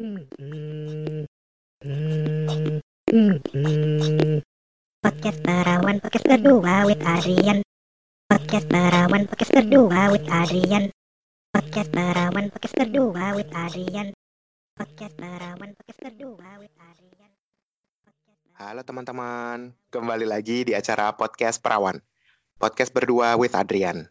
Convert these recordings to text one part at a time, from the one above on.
Podcast Barawan Podcast kedua with Adrian Podcast Barawan Podcast kedua with Adrian Podcast Barawan Podcast kedua with Adrian Podcast Barawan Podcast kedua with Adrian Halo teman-teman, kembali lagi di acara Podcast Perawan. Podcast berdua with Adrian.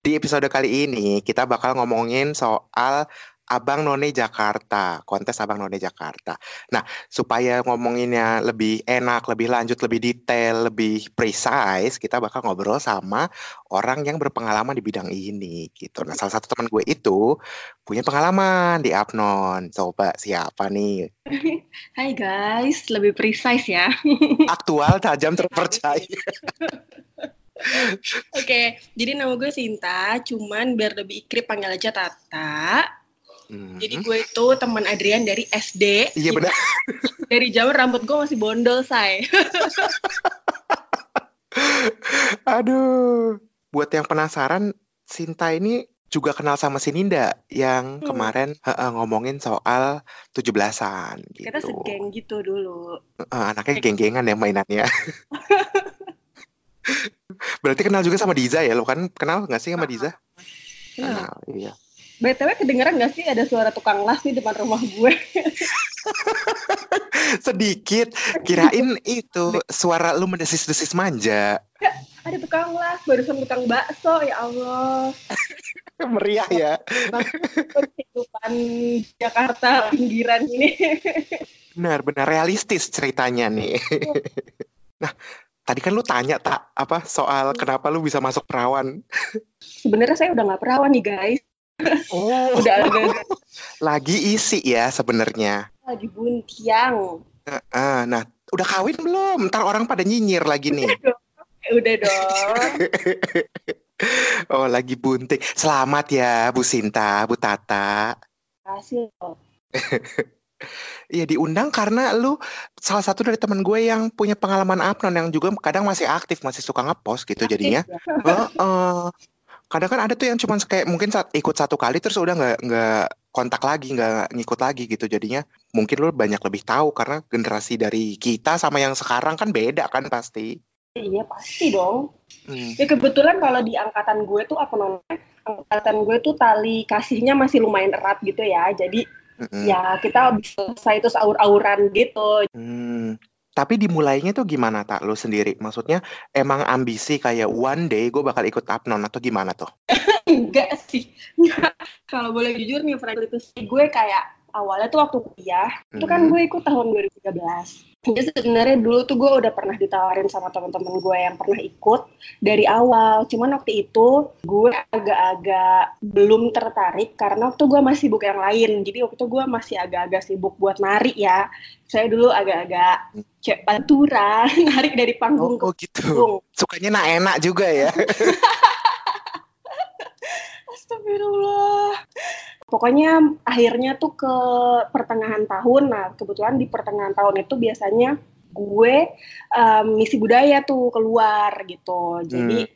Di episode kali ini kita bakal ngomongin soal Abang None Jakarta, kontes Abang None Jakarta. Nah, supaya ngomonginnya lebih enak, lebih lanjut, lebih detail, lebih precise, kita bakal ngobrol sama orang yang berpengalaman di bidang ini gitu. Nah, salah satu teman gue itu punya pengalaman di Apnon. Coba siapa nih? Hai guys, lebih precise ya. Aktual, tajam, terpercaya. Oke, jadi nama gue Sinta, cuman biar lebih ikrip panggil aja Tata. Hmm. Jadi gue itu teman Adrian dari SD. Iya benar. Dari zaman rambut gue masih bondol, say. Aduh, buat yang penasaran, Sinta ini juga kenal sama si Ninda yang Hmm. kemarin ngomongin soal 17-an gitu. Kita segeng gitu dulu. Heeh, anaknya geng-gengan ya mainannya. Berarti kenal juga sama Diza ya? Lo kan kenal nggak sih sama Diza? Nah, Kenal, iya. BTW kedengeran gak sih ada suara tukang las di depan rumah gue? Sedikit, kirain itu suara lu mendesis-desis manja. ada tukang las, barusan tukang bakso, ya Allah. Meriah ya. Kehidupan Jakarta pinggiran ini. Benar, benar realistis ceritanya nih. nah, tadi kan lu tanya tak apa soal kenapa lu bisa masuk perawan. Sebenarnya saya udah nggak perawan nih guys. Oh, Udah agak lagi isi ya sebenarnya. lagi buntiang. Heeh, nah, udah kawin belum? Ntar orang pada nyinyir lagi nih. Udah dong. Oh, lagi bunting. Selamat ya, Bu Sinta, Bu Tata. Kasih loh. Iya diundang karena lu salah satu dari teman gue yang punya pengalaman apnon yang juga kadang masih aktif, masih suka ngepost gitu jadinya. Heeh. Kadang kan ada tuh yang cuman kayak mungkin saat ikut satu kali terus udah nggak nggak kontak lagi nggak ngikut lagi gitu jadinya mungkin lu banyak lebih tahu karena generasi dari kita sama yang sekarang kan beda kan pasti Iya pasti dong. Hmm. Ya kebetulan kalau di angkatan gue tuh apa namanya? Angkatan gue tuh tali kasihnya masih lumayan erat gitu ya. Jadi Mm-mm. ya kita bisa selesai itu aur-auran gitu. Hmm. Tapi dimulainya tuh gimana tak lu sendiri? Maksudnya emang ambisi kayak one day gue bakal ikut apnon atau gimana tuh? Enggak sih. Kalau boleh jujur nih, Frank, itu sih gue kayak awalnya tuh waktu kuliah, itu kan Hmm. gue ikut tahun 2013. Jadi sebenarnya dulu tuh gue udah pernah ditawarin sama teman-teman gue yang pernah ikut dari awal. Cuman waktu itu gue agak-agak belum tertarik karena waktu gue masih sibuk yang lain. Jadi waktu itu gue masih agak-agak sibuk buat nari ya. Saya dulu agak-agak cek pantura, narik dari panggung Oh, oh ke gitu. panggung. Sukanya nak enak juga ya. Astagfirullah. Pokoknya akhirnya tuh ke pertengahan tahun. Nah, kebetulan di pertengahan tahun itu biasanya gue em, misi budaya tuh keluar gitu. Jadi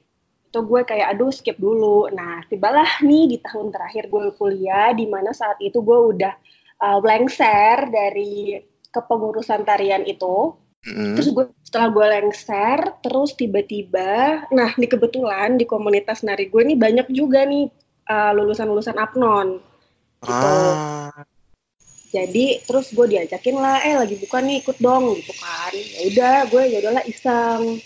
itu gue kayak aduh skip dulu. Nah, tibalah nih di tahun terakhir gue kuliah di mana saat itu gue udah uh, lengser dari kepengurusan tarian itu. Mm. Terus gue setelah gue lengser, terus tiba-tiba, nah di kebetulan di komunitas nari gue ini banyak juga nih uh, lulusan-lulusan apnon. Gitu. Ah, Jadi terus gue diajakin lah, eh lagi buka nih ikut dong gitu kan. Ya udah, gue ya udahlah iseng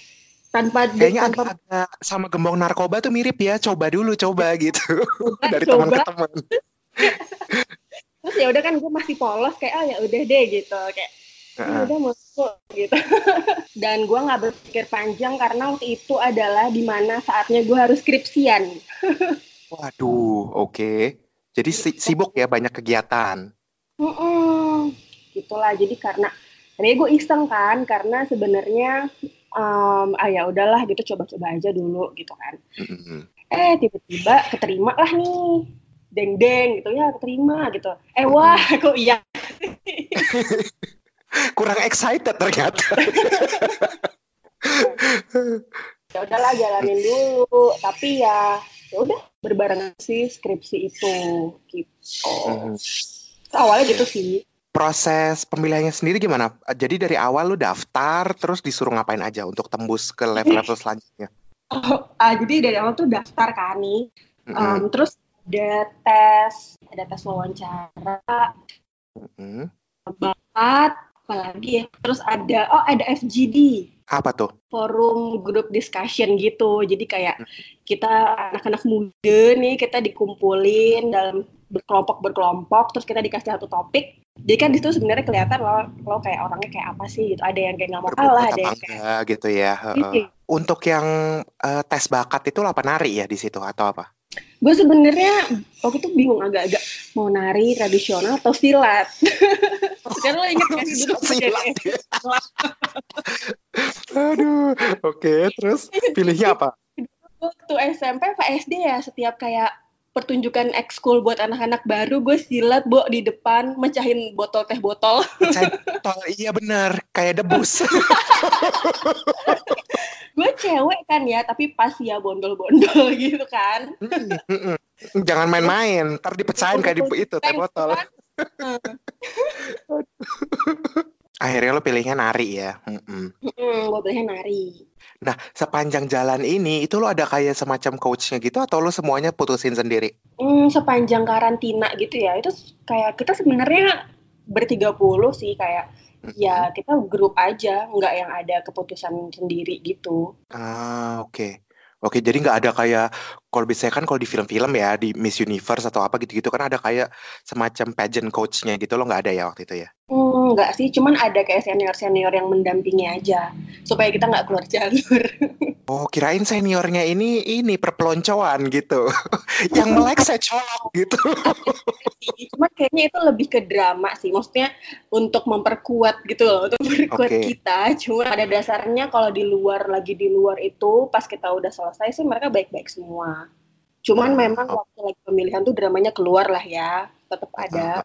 tanpa kayaknya tanpa agak-agak sama gembong narkoba tuh mirip ya. Coba dulu, coba gitu. coba, Dari teman ke teman. Terus ya udah kan gue masih polos kayak ah ya udah deh gitu kayak ya Heeh. udah masuk gitu. Dan gue nggak berpikir panjang karena waktu itu adalah di mana saatnya gue harus skripsian. Waduh, oke. Jadi si- sibuk ya banyak kegiatan. Mm-mm. gitulah jadi karena ini gue iseng kan karena sebenarnya em, ah ya udahlah gitu coba-coba aja dulu gitu kan Mm-mm. eh tiba-tiba keterima lah nih deng deng gitu ya keterima gitu eh wah kok iya Kurang excited ternyata. ya udahlah jalanin dulu tapi ya ya udah berbarengan sih skripsi itu gitu Mhm. Awalnya gitu sih. Proses pemilihannya sendiri gimana? Jadi dari awal lu daftar, terus disuruh ngapain aja untuk tembus ke level-level selanjutnya? Oh, ah, jadi dari awal tuh daftar kan nih. Mm-mm. Um, terus ada tes, ada tes wawancara, Mm-mm. bakat, apalagi ya. Terus ada, oh ada FGD, Apa tuh? forum group discussion gitu. Jadi kayak kita anak-anak muda nih kita dikumpulin dalam berkelompok-berkelompok, terus kita dikasih satu topik. Jadi kan di situ sebenarnya kelihatan lo lo kayak orangnya kayak apa sih gitu. Ada yang kayak nggak mau kalah, ada yang kayak gitu ya. heeh. Gitu. Untuk yang eh, tes bakat itu lo apa nari ya di situ atau apa? Gue sebenarnya waktu itu bingung agak-agak mau nari tradisional atau silat. Sekarang lo inget kan dulu Silat ya. Aduh, oke. Terus pilihnya apa? waktu SMP apa SD ya setiap kayak pertunjukan ekskul buat anak-anak baru gue silat bo di depan mecahin botol teh botol Saya tol, iya benar, kayak debus. gue cewek kan ya tapi pas ya bondol-bondol gitu kan. Jangan main-main, ntar dipecahin kayak di itu teh botol. kan? Akhirnya lo pilihnya nari ya. Mm-mm. Mm, gue pilihnya nari Nah, sepanjang jalan ini itu lo ada kayak semacam coachnya gitu atau lo semuanya putusin sendiri? Hmm, sepanjang karantina gitu ya itu kayak kita sebenarnya bertiga puluh sih kayak ya kita grup aja nggak yang ada keputusan sendiri gitu Ah, oke. Oke, jadi nggak ada kayak kalau biasanya kan kalau di film-film ya di Miss Universe atau apa gitu-gitu kan ada kayak semacam pageant coachnya gitu lo nggak ada ya waktu itu ya? Hmm, nggak sih, cuman ada kayak senior-senior yang mendampingi aja supaya kita nggak keluar jalur. Oh, kirain seniornya ini ini perpeloncoan gitu. Yang melek saya colok gitu. cuman kayaknya itu lebih ke drama sih, maksudnya untuk memperkuat gitu loh, untuk memperkuat Oke. kita. Cuma ada dasarnya kalau di luar lagi di luar itu pas kita udah selesai sih mereka baik-baik semua. Cuman Ah, memang oke. waktu lagi pemilihan tuh dramanya keluar lah ya, tetap ada.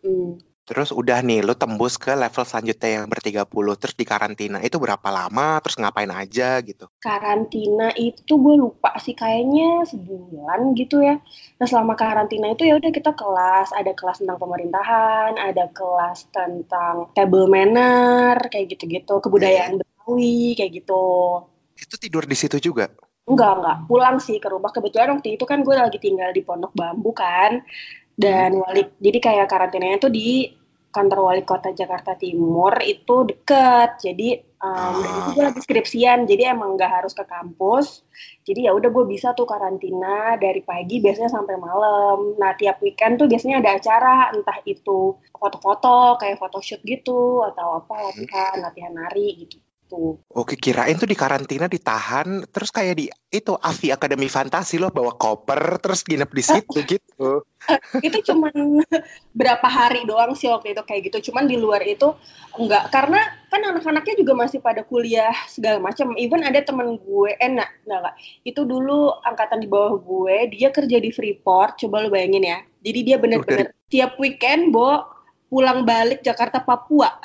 Hmm. Terus udah nih, lo tembus ke level selanjutnya yang bertiga puluh, terus di karantina itu berapa lama, terus ngapain aja gitu. karantina itu gue lupa sih kayaknya sebulan gitu ya. Nah selama karantina itu ya udah kita kelas, ada kelas tentang pemerintahan, ada kelas tentang table manner kayak gitu-gitu, kebudayaan Betawi kayak gitu. Itu tidur di situ juga. Enggak enggak, pulang sih ke rumah. Kebetulan waktu itu kan gue lagi tinggal di Pondok Bambu kan, dan wali jadi kayak karantinanya tuh di kantor wali kota Jakarta Timur itu deket. Jadi um, dan itu gue lagi skripsian, jadi emang nggak harus ke kampus. Jadi ya udah gue bisa tuh karantina dari pagi biasanya sampai malam. Nah tiap weekend tuh biasanya ada acara, entah itu foto-foto kayak photoshoot gitu atau apa latihan latihan nari gitu. Tuh. Oke, kirain tuh di karantina ditahan, terus kayak di itu Avi Akademi Fantasi lo bawa koper, terus nginep di situ gitu. itu cuman berapa hari doang sih waktu itu kayak gitu. Cuman di luar itu enggak. Karena kan anak-anaknya juga masih pada kuliah segala macam. Even ada temen gue enak enggak, enggak itu dulu angkatan di bawah gue dia kerja di Freeport. Coba lu bayangin ya. Jadi dia bener-bener tiap weekend bo pulang balik Jakarta Papua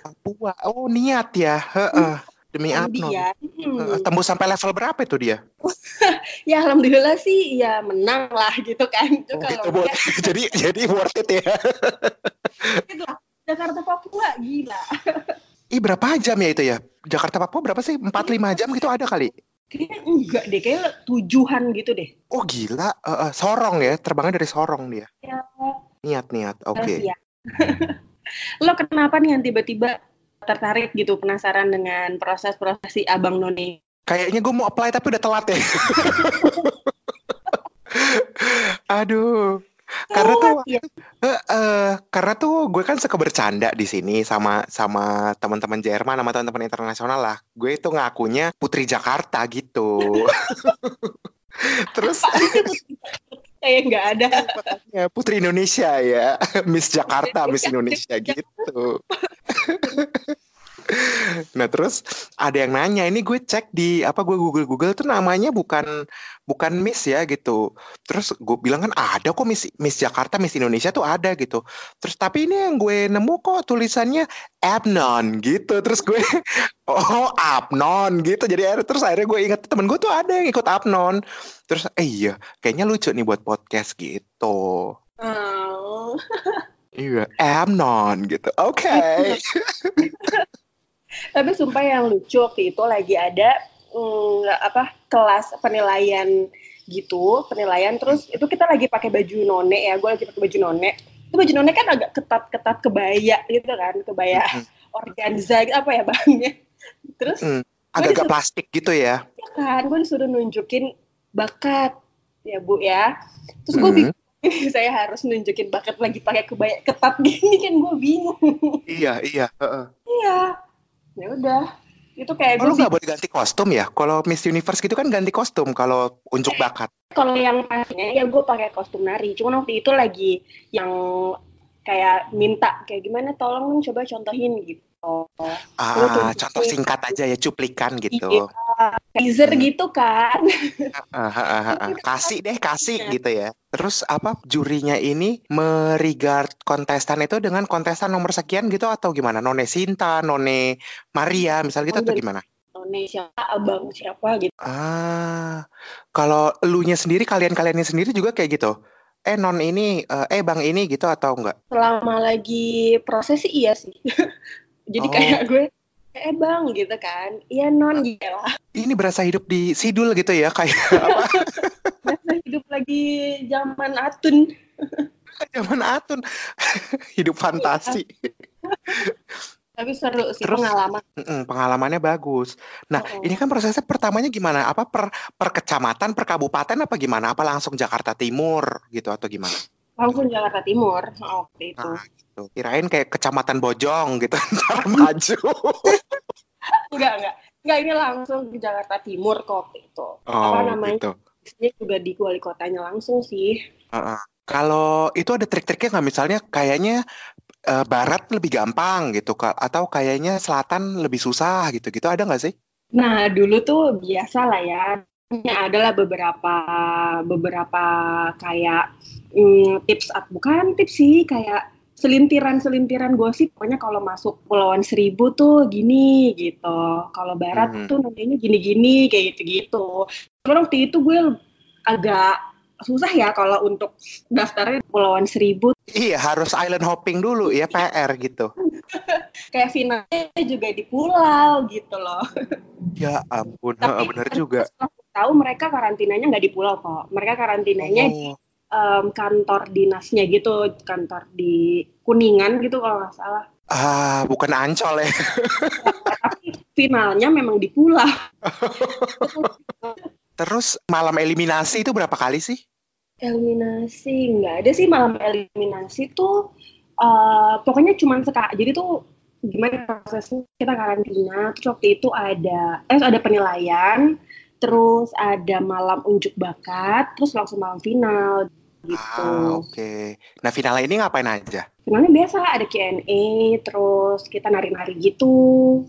Papua, oh niat ya, heeh. Demi Kan Abnon. dia Hmm. Tembus sampai level berapa itu dia? ya alhamdulillah sih ya menang lah gitu kan itu Oh, kalau gitu, enggak, jadi jadi worth it ya. Jakarta Papua gila Ih berapa jam ya itu ya? Jakarta Papua berapa sih? 4-5 jam gitu ada kali? kayaknya enggak deh kayak tujuhan gitu deh Oh gila, Eh, eh, Sorong ya, terbangnya dari Sorong dia. ya Niat-niat, oke. Iya. Lo kenapa nih yang tiba-tiba tertarik gitu penasaran dengan proses-proses si Abang Noni? Kayaknya gue mau apply tapi udah telat ya. Aduh. Karena tuh ya. Eh, eh, karena tuh gue kan suka bercanda di sini sama sama teman-teman Jerman sama teman-teman internasional lah. Gue itu ngakunya Putri Jakarta gitu. Terus kayak nggak ada. ya, Putri Indonesia ya, Miss Jakarta, Miss Indonesia gitu. Nah terus ada yang nanya ini gue cek di apa gue Google Google tuh namanya bukan bukan Miss ya gitu. Terus gue bilang kan ada kok Miss Miss Jakarta Miss Indonesia tuh ada gitu. Terus tapi ini yang gue nemu kok tulisannya Abnon gitu. Terus gue oh Abnon gitu. Jadi akhirnya- terus akhirnya gue ingat temen gue tuh ada yang ikut Abnon. Terus eh iya kayaknya lucu nih buat podcast gitu. Oh. Iya, Amnon gitu. Oke. Tapi sumpah yang lucu waktu itu lagi ada mm, apa kelas penilaian gitu, penilaian terus itu kita lagi pakai baju none ya, gue lagi pakai baju none. Itu baju none kan agak ketat-ketat kebaya gitu kan, kebaya Mhm. organza gitu, apa ya bangnya. Terus Hmm, Agak-agak disuruh- plastik gitu ya. ya kan gue disuruh nunjukin bakat ya bu ya. Terus gue Mhm. bingung saya harus nunjukin bakat lagi pakai kebaya ketat gini kan gue bingung. Iya, iya. heeh. Iya. Ya udah. Itu kayak Oh, lu nggak boleh ganti kostum ya? Kalau Miss Universe gitu kan ganti kostum kalau unjuk bakat. kalau yang pastinya ya gue pakai kostum nari. Cuman waktu itu lagi yang kayak minta kayak gimana tolong coba contohin gitu. Ah, contoh singkat aja ya, cuplikan gitu. Iya. Teaser Hmm. gitu kan. Ah, ah, ah. Kasih deh, kasih gitu ya. Terus apa jurinya ini meregard kontestan itu dengan kontestan nomor sekian gitu atau gimana? None Sinta, None Maria, misal gitu Oh, atau gimana? None siapa, abang siapa gitu. Ah, kalau elunya sendiri, kalian-kaliannya sendiri juga kayak gitu. Eh non ini, eh eh, bang ini gitu atau enggak? Selama lagi proses sih iya sih. Jadi Oh. kayak gue eh bang gitu kan. Iya non gitu lah. Ini berasa hidup di Sidul gitu ya, kayak apa? Biasa hidup lagi zaman Atun. Zaman Atun, hidup fantasi. Tapi seru sih Terus- pengalaman. Mm-mm, pengalamannya bagus. Nah, Oh. ini kan prosesnya pertamanya gimana? Apa per, per kecamatan, per kabupaten apa gimana? Apa langsung Jakarta Timur gitu atau gimana? Langsung Jakarta Timur waktu itu. Nah, gitu. Kirain kayak kecamatan Bojong gitu, ntar maju. Enggak, enggak. Enggak, ini langsung ke Jakarta Timur kok waktu itu. Oh, Apa namanya? gitu. Bisnisnya juga di wali kotanya langsung sih. Heeh. Kalau itu ada trik-triknya nggak? Misalnya kayaknya eh, barat lebih gampang gitu, atau kayaknya selatan lebih susah gitu, gitu ada nggak sih? Nah, dulu tuh biasa lah ya. Ya, adalah beberapa beberapa kayak mm, tips at- bukan tips sih kayak selintiran-selintiran gosip. Pokoknya kalau masuk Pulauan Seribu tuh gini gitu. Kalau barat Hmm. tuh namanya gini-gini kayak gitu-gitu. Cuman waktu itu gue agak susah ya kalau untuk daftarnya Pulauan Seribu. Iya, harus island hopping dulu ya, PR gitu. kayak finalnya juga di pulau gitu loh. Ya ampun, Tapi bener juga. tahu mereka karantinanya nggak di pulau kok. Mereka karantinanya di Em, kantor dinasnya gitu kantor di kuningan gitu kalau nggak salah ah, bukan Ancol ya. tapi finalnya memang di pulau Terus malam eliminasi itu berapa kali sih? eliminasi nggak ada sih malam eliminasi tuh eh, pokoknya cuma sekali jadi tuh gimana prosesnya kita karantina terus waktu itu ada eh ada penilaian terus ada malam unjuk bakat terus langsung malam final gitu Ah, oke. Nah, finalnya ini ngapain aja? finalnya biasa ada Q&A terus kita nari-nari gitu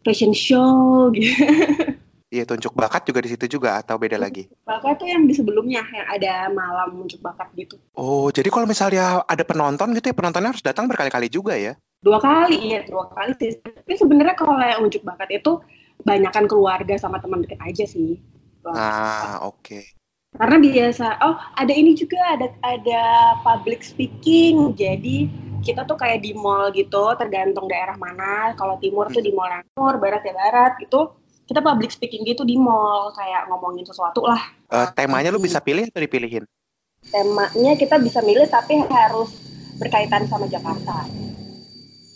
fashion show gitu Iya, tunjuk bakat juga di situ juga atau beda lagi? bakat tuh yang di sebelumnya yang ada malam unjuk bakat gitu Oh, jadi kalau misalnya ada penonton gitu ya, penontonnya harus datang berkali-kali juga ya? dua kali iya dua kali sih tapi sebenarnya kalau yang unjuk bakat itu banyakan keluarga sama teman dekat aja sih. Ah, oke. karena biasa oh ada ini juga ada ada public speaking. Jadi kita tuh kayak di mall gitu tergantung daerah mana. Kalau timur tuh di mall yang timur barat ya barat gitu kita public speaking gitu di mall. Kayak ngomongin sesuatu lah. Eh, temanya lu bisa pilih atau dipilihin? temanya kita bisa milih tapi harus berkaitan sama Jakarta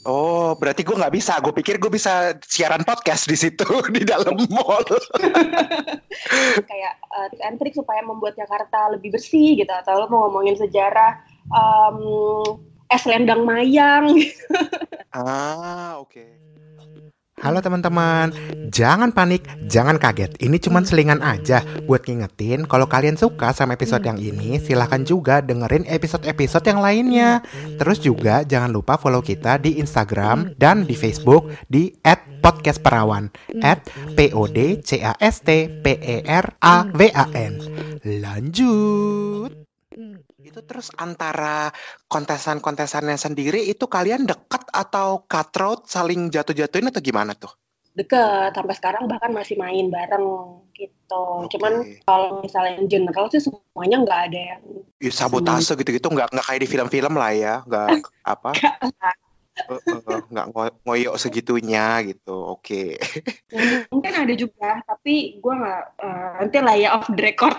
Oh, berarti gue nggak bisa. Gue pikir gue bisa siaran podcast di situ di dalam mall. kayak uh, tips and trick supaya membuat Jakarta lebih bersih gitu atau lo mau ngomongin sejarah um, es lendang mayang ah, oke. Halo teman-teman, jangan panik, jangan kaget. Ini cuma selingan aja buat ngingetin kalau kalian suka sama episode yang ini, silahkan juga dengerin episode-episode yang lainnya. Terus juga jangan lupa follow kita di Instagram dan di Facebook di @podcastperawan @podcast_perawan. Lanjut. Itu terus antara kontesan-kontesannya sendiri itu kalian dekat atau cutthroat saling jatuh-jatuhin atau gimana tuh? deket sampai sekarang bahkan masih main bareng gitu. Oke. Cuman kalau misalnya general sih semuanya nggak ada yang Ya, sabotase gitu-gitu nggak nggak kayak di film-film lah ya, nggak apa, nggak ngo- ngoyok segitunya gitu. Oke. mungkin ada juga tapi gue nggak eh, nanti lah ya off the record.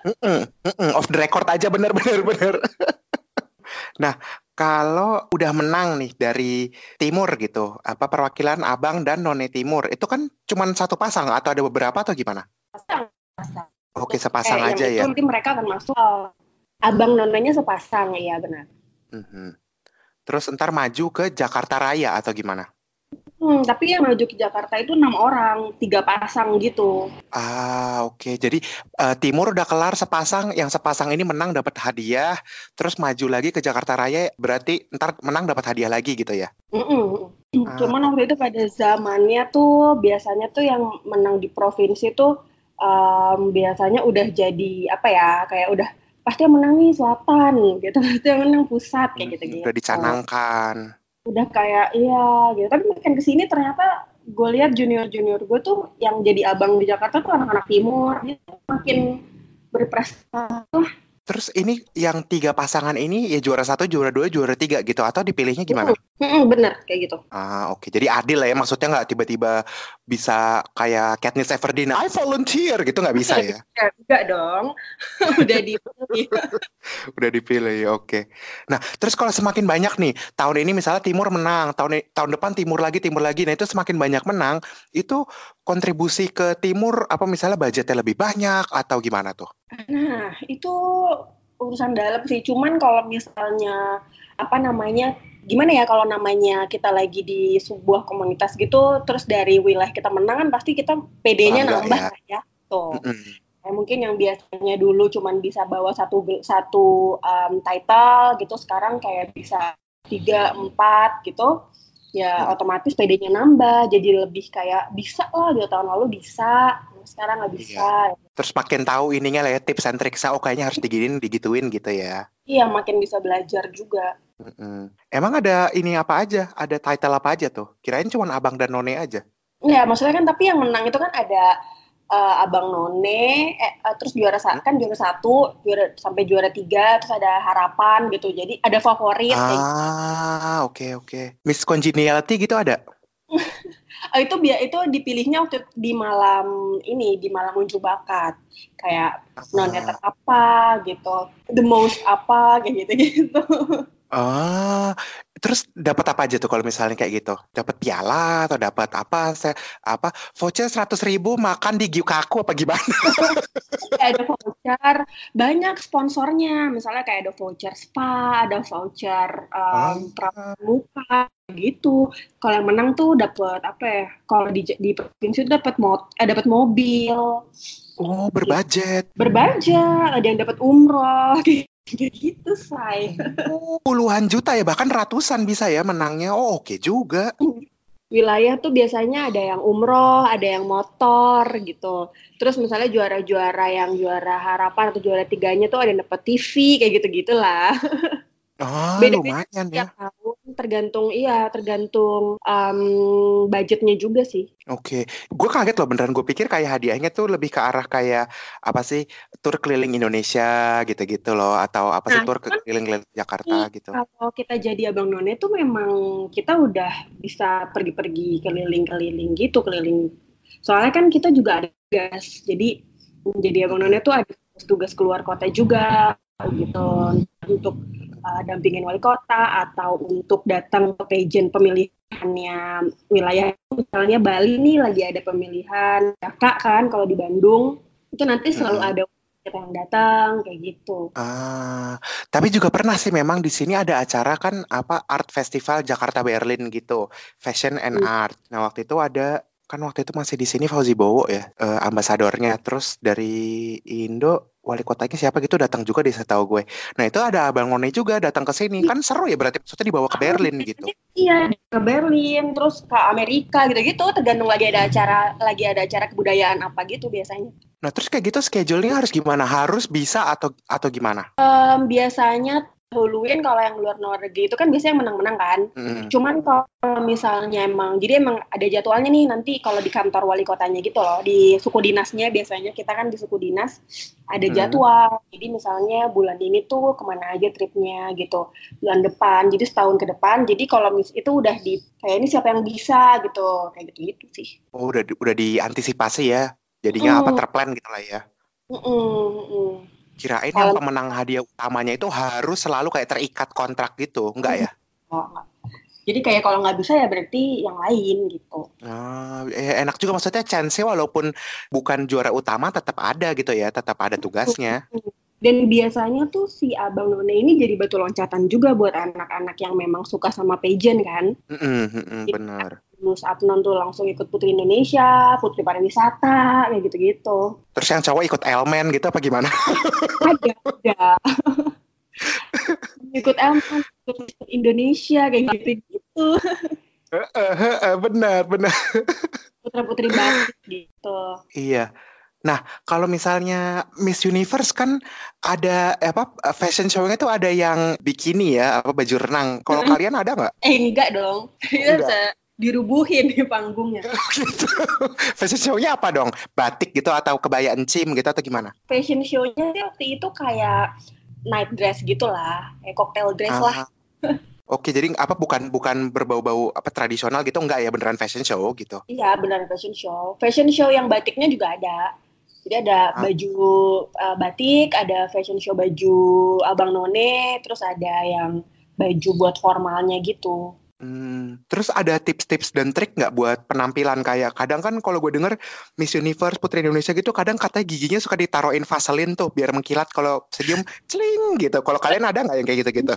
Mm-mm, mm-mm, off the record aja bener-bener bener. Nah, kalau udah menang nih dari timur gitu, apa perwakilan abang dan none timur, itu kan cuman satu pasang atau ada beberapa atau gimana? Pasang, pasang. Oke, sepasang Eh, aja ya. Nanti mereka akan masuk. Abang nonanya sepasang, iya benar. Mhm. Terus ntar maju ke Jakarta Raya atau gimana? Hmm, tapi yang maju ke Jakarta itu enam orang, tiga pasang gitu. Ah, oke. Jadi eh, timur udah kelar sepasang, yang sepasang ini menang dapat hadiah, terus maju lagi ke Jakarta Raya, berarti ntar menang dapat hadiah lagi gitu ya? Mm-mm. Ah. Cuman waktu itu pada zamannya tuh biasanya tuh yang menang di provinsi tuh em, biasanya udah jadi apa ya kayak udah pasti yang menang nih selatan gitu, pasti yang menang pusat kayak gitu gitu. Udah dicanangkan. Udah kayak iya gitu. Tapi makin ke sini ternyata gue lihat junior junior gue tuh yang jadi abang di Jakarta tuh anak-anak timur gitu makin berprestasi Terus ini yang tiga pasangan ini ya juara satu, juara dua, juara tiga gitu atau dipilihnya gimana? Mm-mm, bener kayak gitu. Ah oke, jadi adil lah ya maksudnya nggak tiba-tiba bisa kayak Katniss Everdeen, I volunteer gitu nggak bisa ya? Ya, enggak dong. udah dipilih. Udah dipilih oke. Nah terus kalau semakin banyak nih tahun ini misalnya Timur menang, tahun tahun depan Timur lagi, Timur lagi, nah itu semakin banyak menang, itu kontribusi ke Timur apa misalnya budgetnya lebih banyak atau gimana tuh? Nah, itu urusan dalam sih. Cuman kalau misalnya apa namanya, gimana ya kalau namanya kita lagi di sebuah komunitas gitu, terus dari wilayah kita menang kan pasti kita PD-nya Bangga nambah ya. ya. Tuh. Mm-mm. Kayak mungkin yang biasanya dulu cuman bisa bawa satu satu um, title gitu, sekarang kayak bisa tiga empat gitu. Ya otomatis PD-nya nambah, jadi lebih kayak bisa lah dua tahun lalu bisa, sekarang nggak bisa. Terus makin tahu ininya lah ya tips and tricksnya, oh kayaknya harus diginin, digituin gitu ya. Iya makin bisa belajar juga. Mm-mm. Emang ada ini apa aja? Ada title apa aja tuh? Kirain cuma abang dan none aja. Iya, maksudnya kan tapi yang menang itu kan ada eh, Abang None, eh, eh, terus juara sa- kan juara satu, juara sampai juara tiga, terus ada harapan gitu. Jadi ada favorit. gitu. Ah, oke oke. Miss Congeniality gitu ada? Eh, itu biar itu dipilihnya waktu di malam ini di malam unjuk bakat kayak noneter apa gitu, the most apa kayak gitu gitu. Ah, terus dapat apa aja tuh kalau misalnya kayak gitu? Dapat piala atau dapat apa? Saya apa voucher seratus ribu makan di Gyukaku apa gimana? ada voucher banyak sponsornya misalnya kayak ada voucher spa ada voucher um, pramuka gitu kalau yang menang tuh dapat apa ya kalau di di provinsi dapat mot eh, dapat mobil Oh, berbudget. berbanja ada yang dapat umroh kayak gitu say Oh, puluhan juta ya, bahkan ratusan bisa ya menangnya. Oh, oke juga. wilayah tuh biasanya ada yang umroh, ada yang motor gitu. Terus misalnya juara-juara yang juara harapan atau juara tiganya tuh ada yang dapet TV kayak gitu-gitulah. Ah, Beda-beda lumayan ya. Tahun tergantung iya tergantung um, budgetnya juga sih. Oke, gue kaget loh beneran. Gue pikir kayak hadiahnya tuh lebih ke arah kayak apa sih tur keliling Indonesia gitu-gitu loh, atau apa sih Nah, tur ke keliling Jakarta gitu. Kalau kita jadi abang none tuh memang kita udah bisa pergi-pergi keliling-keliling gitu keliling. Soalnya kan kita juga ada tugas. Jadi menjadi abang none tuh ada tugas keluar kota juga gitu untuk uh, dampingin wali kota atau untuk datang ke pageant pemilihannya wilayah misalnya Bali nih lagi ada pemilihan kakak kan kalau di Bandung itu nanti selalu ada yang datang kayak gitu. Ah, tapi juga pernah sih memang di sini ada acara kan apa Art Festival Jakarta Berlin gitu, Fashion and Hmm. Art. Nah waktu itu ada kan waktu itu masih di sini Fauzi Bowo ya eh, ambasadornya. Terus dari Indo wali kotanya siapa gitu datang juga di setahu gue. Nah itu ada Abang None juga datang ke sini kan seru ya berarti maksudnya dibawa ke Berlin gitu. Iya ke Berlin terus ke Amerika gitu-gitu tergantung lagi ada acara lagi ada acara kebudayaan apa gitu biasanya. Nah terus kayak gitu schedule-nya harus gimana? Harus bisa atau atau gimana? Em, biasanya dahuluin kalau yang luar negeri itu kan biasanya yang menang-menang kan. Mm. Cuman kalau misalnya emang, jadi emang ada jadwalnya nih nanti kalau di kantor wali kotanya gitu loh, di suku dinasnya biasanya kita kan di suku dinas ada Hmm. jadwal. Jadi misalnya bulan ini tuh ke mana aja tripnya gitu, bulan depan. Jadi setahun ke depan. Jadi kalau mis itu udah di kayak ini siapa yang bisa gitu, kayak gitu gitu sih. Oh, udah di- udah diantisipasi ya. Jadinya apa Mm. terplan gitu lah ya. Mm-mm, mm-mm. Kirain yang pemenang hadiah utamanya itu harus selalu kayak terikat kontrak gitu, enggak ya? Oh, enggak. Jadi kayak kalau nggak bisa ya berarti yang lain gitu. Ah, eh, enak juga maksudnya chance walaupun bukan juara utama tetap ada gitu ya, tetap ada tugasnya. Dan biasanya tuh si Abang None ini jadi batu loncatan juga buat anak-anak yang memang suka sama pageant kan. Mm-mm, mm-mm, benar. Lulus Abnon tuh langsung ikut Putri Indonesia, Putri Pariwisata, kayak gitu-gitu. Terus yang cowok ikut elemen gitu apa gimana? Ada, ada. ikut Elman, ikut Indonesia, kayak gitu-gitu. Benar, benar. Putra-putri batik gitu. Iya. Nah, kalau misalnya Miss Universe kan ada eh, apa fashion show-nya tuh ada yang bikini ya, apa baju renang. Kalau kalian ada nggak? Eh enggak dong, kita bisa dirubuhin di panggungnya. gitu. Fashion show-nya apa dong? Batik gitu atau kebaya encim gitu atau gimana? Fashion show-nya sih waktu itu kayak night dress gitu lah, kayak cocktail dress lah. Ah. Oke, jadi apa bukan bukan berbau-bau apa tradisional gitu enggak ya beneran fashion show gitu. Iya, benar fashion show. Fashion show yang batiknya juga ada. Jadi ada Ah. baju uh, batik, ada fashion show baju Abang None, terus ada yang baju buat formalnya gitu. Hmm, terus ada tips-tips dan trik nggak buat penampilan kayak kadang kan kalau gue denger Miss Universe Putri Indonesia gitu kadang katanya giginya suka ditaruhin vaselin tuh biar mengkilat kalau senyum celing gitu. Kalau kalian ada nggak yang kayak gitu-gitu?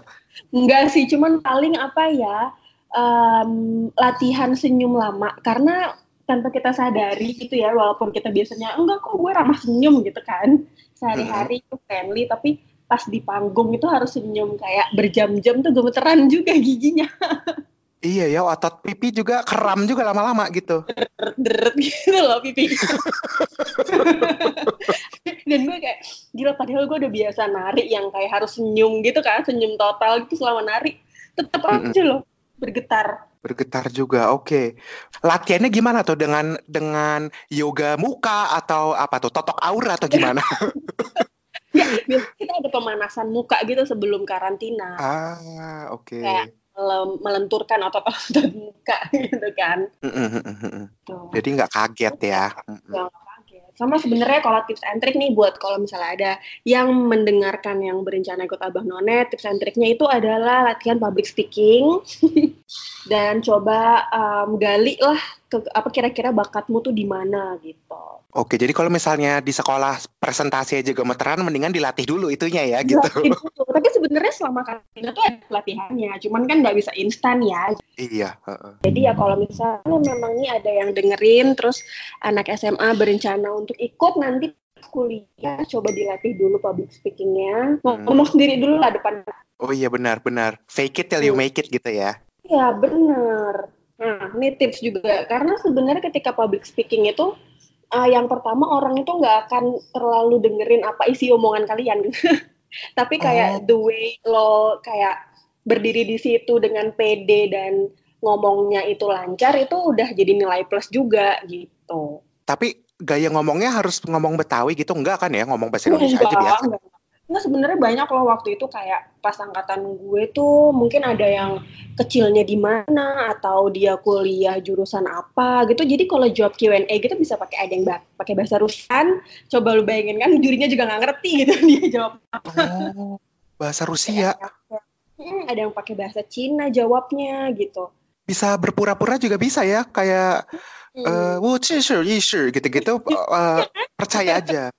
Enggak sih, cuman paling apa ya, em, latihan senyum lama. Karena tanpa kita sadari gitu ya, walaupun kita biasanya, enggak kok gue ramah senyum gitu kan. Sehari-hari itu friendly, tapi pas di panggung itu harus senyum kayak berjam-jam tuh gemeteran juga giginya. Iya ya, otot pipi juga kram juga lama-lama gitu. deret gitu loh pipi. Dan gue kayak gila padahal gue udah biasa nari yang kayak harus senyum gitu kan, senyum total gitu selama nari. Tetap aja loh bergetar. Bergetar juga, oke. Latihannya gimana tuh dengan dengan yoga muka atau apa tuh totok aura atau gimana? Ya, kita ada pemanasan muka gitu sebelum karantina. ah, oke. Kayak mele- melenturkan otot-otot muka gitu kan. Mm-mm. Tuh. Jadi nggak kaget ya. Nggak. Sama sebenarnya kalau tips and trick nih buat kalau misalnya ada yang mendengarkan yang berencana ikut Abah None, tips and triknya itu adalah latihan public speaking dan coba um, gali lah ke apa kira-kira bakatmu tuh di mana gitu. Oke, jadi kalau misalnya di sekolah presentasi aja gemeteran, mendingan dilatih dulu itunya ya gitu. Dilatih dulu. Tapi sebenarnya selama karantina tuh ada pelatihannya, cuman kan nggak bisa instan ya. Iya. Jadi ya kalau misalnya memang nih ada yang dengerin, terus anak SMA berencana untuk ikut nanti kuliah, coba dilatih dulu public speakingnya. Hmm. Ngomong sendiri dulu lah depan. Oh iya benar benar. Fake it till you Hmm. make it gitu ya. Ya bener. Nah, ini tips juga. Karena sebenarnya ketika public speaking itu, uh, yang pertama orang itu nggak akan terlalu dengerin apa isi omongan kalian. Tapi kayak the way lo kayak berdiri di situ dengan pede dan ngomongnya itu lancar, itu udah jadi nilai plus juga gitu. Tapi gaya ngomongnya harus ngomong Betawi gitu enggak kan ya? Ngomong bahasa Indonesia aja Enggak, biasa. enggak. Enggak, sebenarnya banyak loh waktu itu kayak pas angkatan gue tuh mungkin ada yang kecilnya di mana atau dia kuliah jurusan apa gitu. Jadi kalau jawab Q&A gitu bisa pakai ada yang pakai bahasa Rusian. Coba lu bayangin kan jurinya juga nggak ngerti gitu dia jawab. Oh, bahasa Rusia. Hmm, ada yang pakai bahasa Cina jawabnya gitu. Bisa berpura-pura juga bisa ya, kayak Hmm, eh, "wo ci shi yi shi," gitu-gitu eh, percaya aja.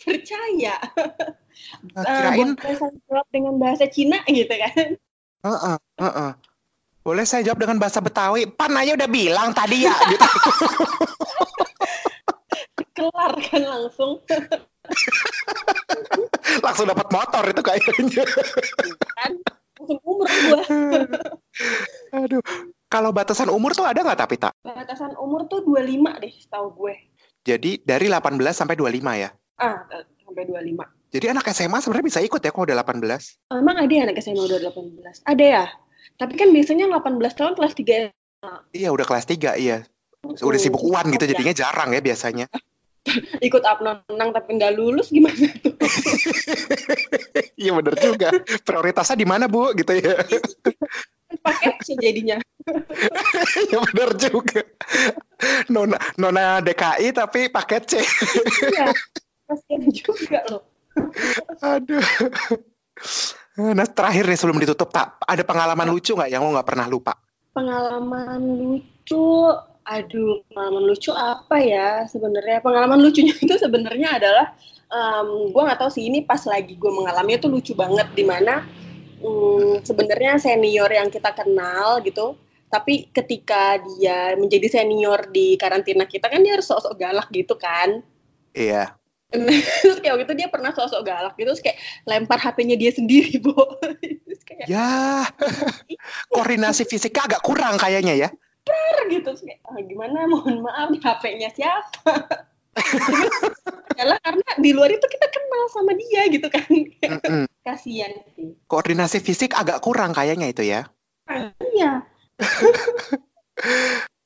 percaya. Eh, kirain boleh saya jawab dengan bahasa Cina gitu kan. Heeh, heeh. Boleh saya jawab dengan bahasa Betawi? Pan aja udah bilang tadi ya gitu. Kelar kan langsung. Langsung dapat motor itu kayaknya. kan langsung umur gue. Aduh. Kalau batasan umur tuh ada nggak tapi tak? Batasan umur tuh 25 deh setahu gue. Jadi dari 18 sampai 25 ya? Ah, sampai 25. Jadi anak SMA sebenarnya bisa ikut ya kalau udah 18? Emang ada ya anak SMA udah 18? Ada ya? Tapi kan biasanya 18 tahun kelas 3 Iya, udah kelas 3, iya. Udah sibuk uan gitu, jadinya jarang ya biasanya. ikut abnon menang tapi nggak lulus gimana tuh? Iya bener juga. Prioritasnya di mana bu? Gitu ya. Pakai sih jadinya. ya bener juga. Nona, nona DKI tapi paket C. Iya. Kasian juga loh. Aduh. Nah terakhir nih sebelum ditutup tak ada pengalaman lucu nggak yang lo nggak pernah lupa? Pengalaman lucu, aduh pengalaman lucu apa ya sebenarnya? Pengalaman lucunya itu sebenarnya adalah um, gue nggak tahu sih ini pas lagi gue mengalami itu lucu banget di mana um, sebenarnya senior yang kita kenal gitu tapi ketika dia menjadi senior di karantina kita kan dia harus sosok galak gitu kan Iya. Terus kayak waktu itu dia pernah sosok galak gitu terus kayak lempar HP-nya dia sendiri bu terus kayak Ya, koordinasi fisiknya agak kurang kayaknya ya. "Ter," gitu. Terus kayak "Ah, gimana? Mohon maaf HP-nya siapa? Adalah karena di luar itu kita kenal sama dia gitu kan. Mm-mm. kasian sih. Koordinasi fisik agak kurang kayaknya itu ya. iya.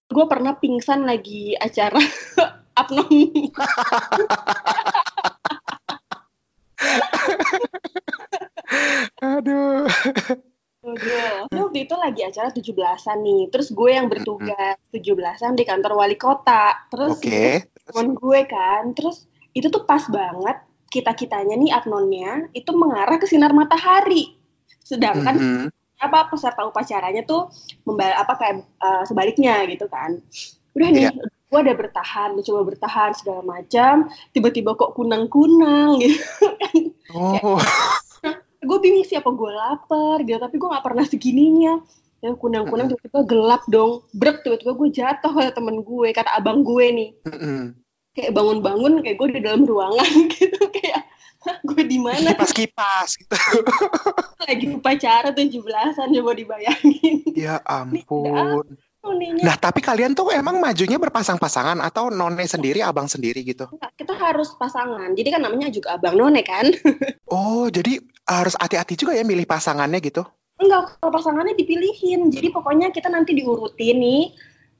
Gue pernah pingsan lagi acara abnon Aduh. Ini waktu itu lagi acara 17-an nih. Terus gue yang bertugas 17-an di kantor wali kota. Terus Oke. teman gue kan. Terus itu tuh pas banget kita-kitanya nih abnonnya itu mengarah ke sinar matahari. Sedangkan Mhm. apa peserta upacaranya tuh membal apa kayak eh, sebaliknya gitu kan. Udah nih, Iya. Gue udah bertahan, mencoba bertahan segala macam. Tiba-tiba kok kunang-kunang gitu. Oh, gue bingung sih apa gue lapar gitu tapi gue nggak pernah segininya ya kunang-kunang tiba-tiba gelap dong brek tiba-tiba gue jatuh kata temen gue kata abang gue nih kayak bangun-bangun kayak gue di dalam ruangan gitu kayak "Hah, gue di mana kipas-kipas gitu. lagi upacara 17-an coba dibayangin Ya ampun. Nah, tapi kalian tuh emang majunya berpasang-pasangan atau none sendiri, abang sendiri gitu? Enggak, kita harus pasangan. Jadi kan namanya juga abang none kan? Oh, jadi harus hati-hati juga ya milih pasangannya gitu? enggak kalau pasangannya dipilihin. Jadi pokoknya kita nanti diurutin nih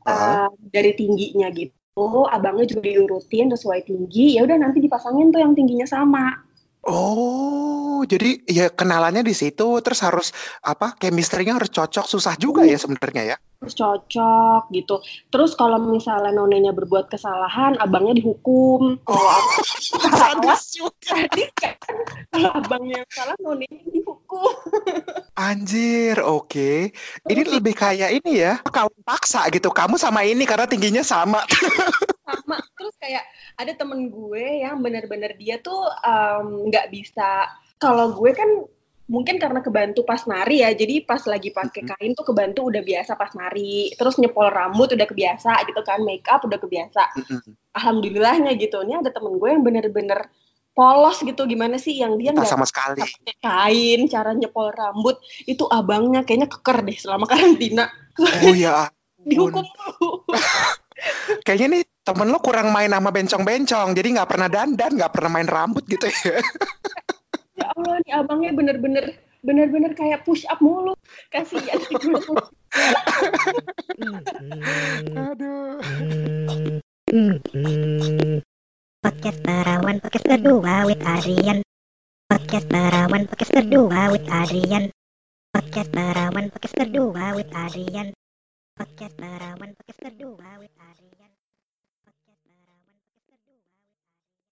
Ah. uh, dari tingginya gitu. Abangnya juga diurutin sesuai tinggi. Ya udah nanti dipasangin tuh yang tingginya sama Oh, jadi ya kenalannya di situ, terus harus apa? Chemistry-nya harus cocok, susah juga ya sebenarnya ya? terus cocok gitu terus kalau misalnya nonenya berbuat kesalahan abangnya dihukum kalau abang salah Sadis juga. tadi kan kalau abangnya salah nonenya dihukum Anjir, oke. Ini lebih kayak ini ya, kawin paksa gitu. Kamu sama ini karena tingginya sama. sama. Terus kayak ada temen gue yang bener-bener dia tuh nggak bisa. Kalau gue kan mungkin karena kebantu pas nari ya. Jadi pas lagi pakai kain tuh kebantu udah biasa pas nari. Terus nyepol rambut udah kebiasa gitu kan. Make up udah kebiasa. Alhamdulillahnya gitu. Ini ada temen gue yang bener-bener polos gitu gimana sih yang dia nggak sama sekali. kain cara nyepol rambut itu abangnya kayaknya keker deh selama karantina Oh ya, dihukum. Kayaknya nih temen lo kurang main sama bencong-bencong, jadi nggak pernah dandan, nggak pernah main rambut gitu ya. ya Allah nih abangnya bener-bener bener-bener kayak push up mulu kasihan Aduh. Podcast Barawan Podcast berdua with Adrian. Podcast Barawan Podcast berdua with Adrian. Podcast Barawan Podcast berdua with Adrian. Podcast Barawan Podcast berdua with Adrian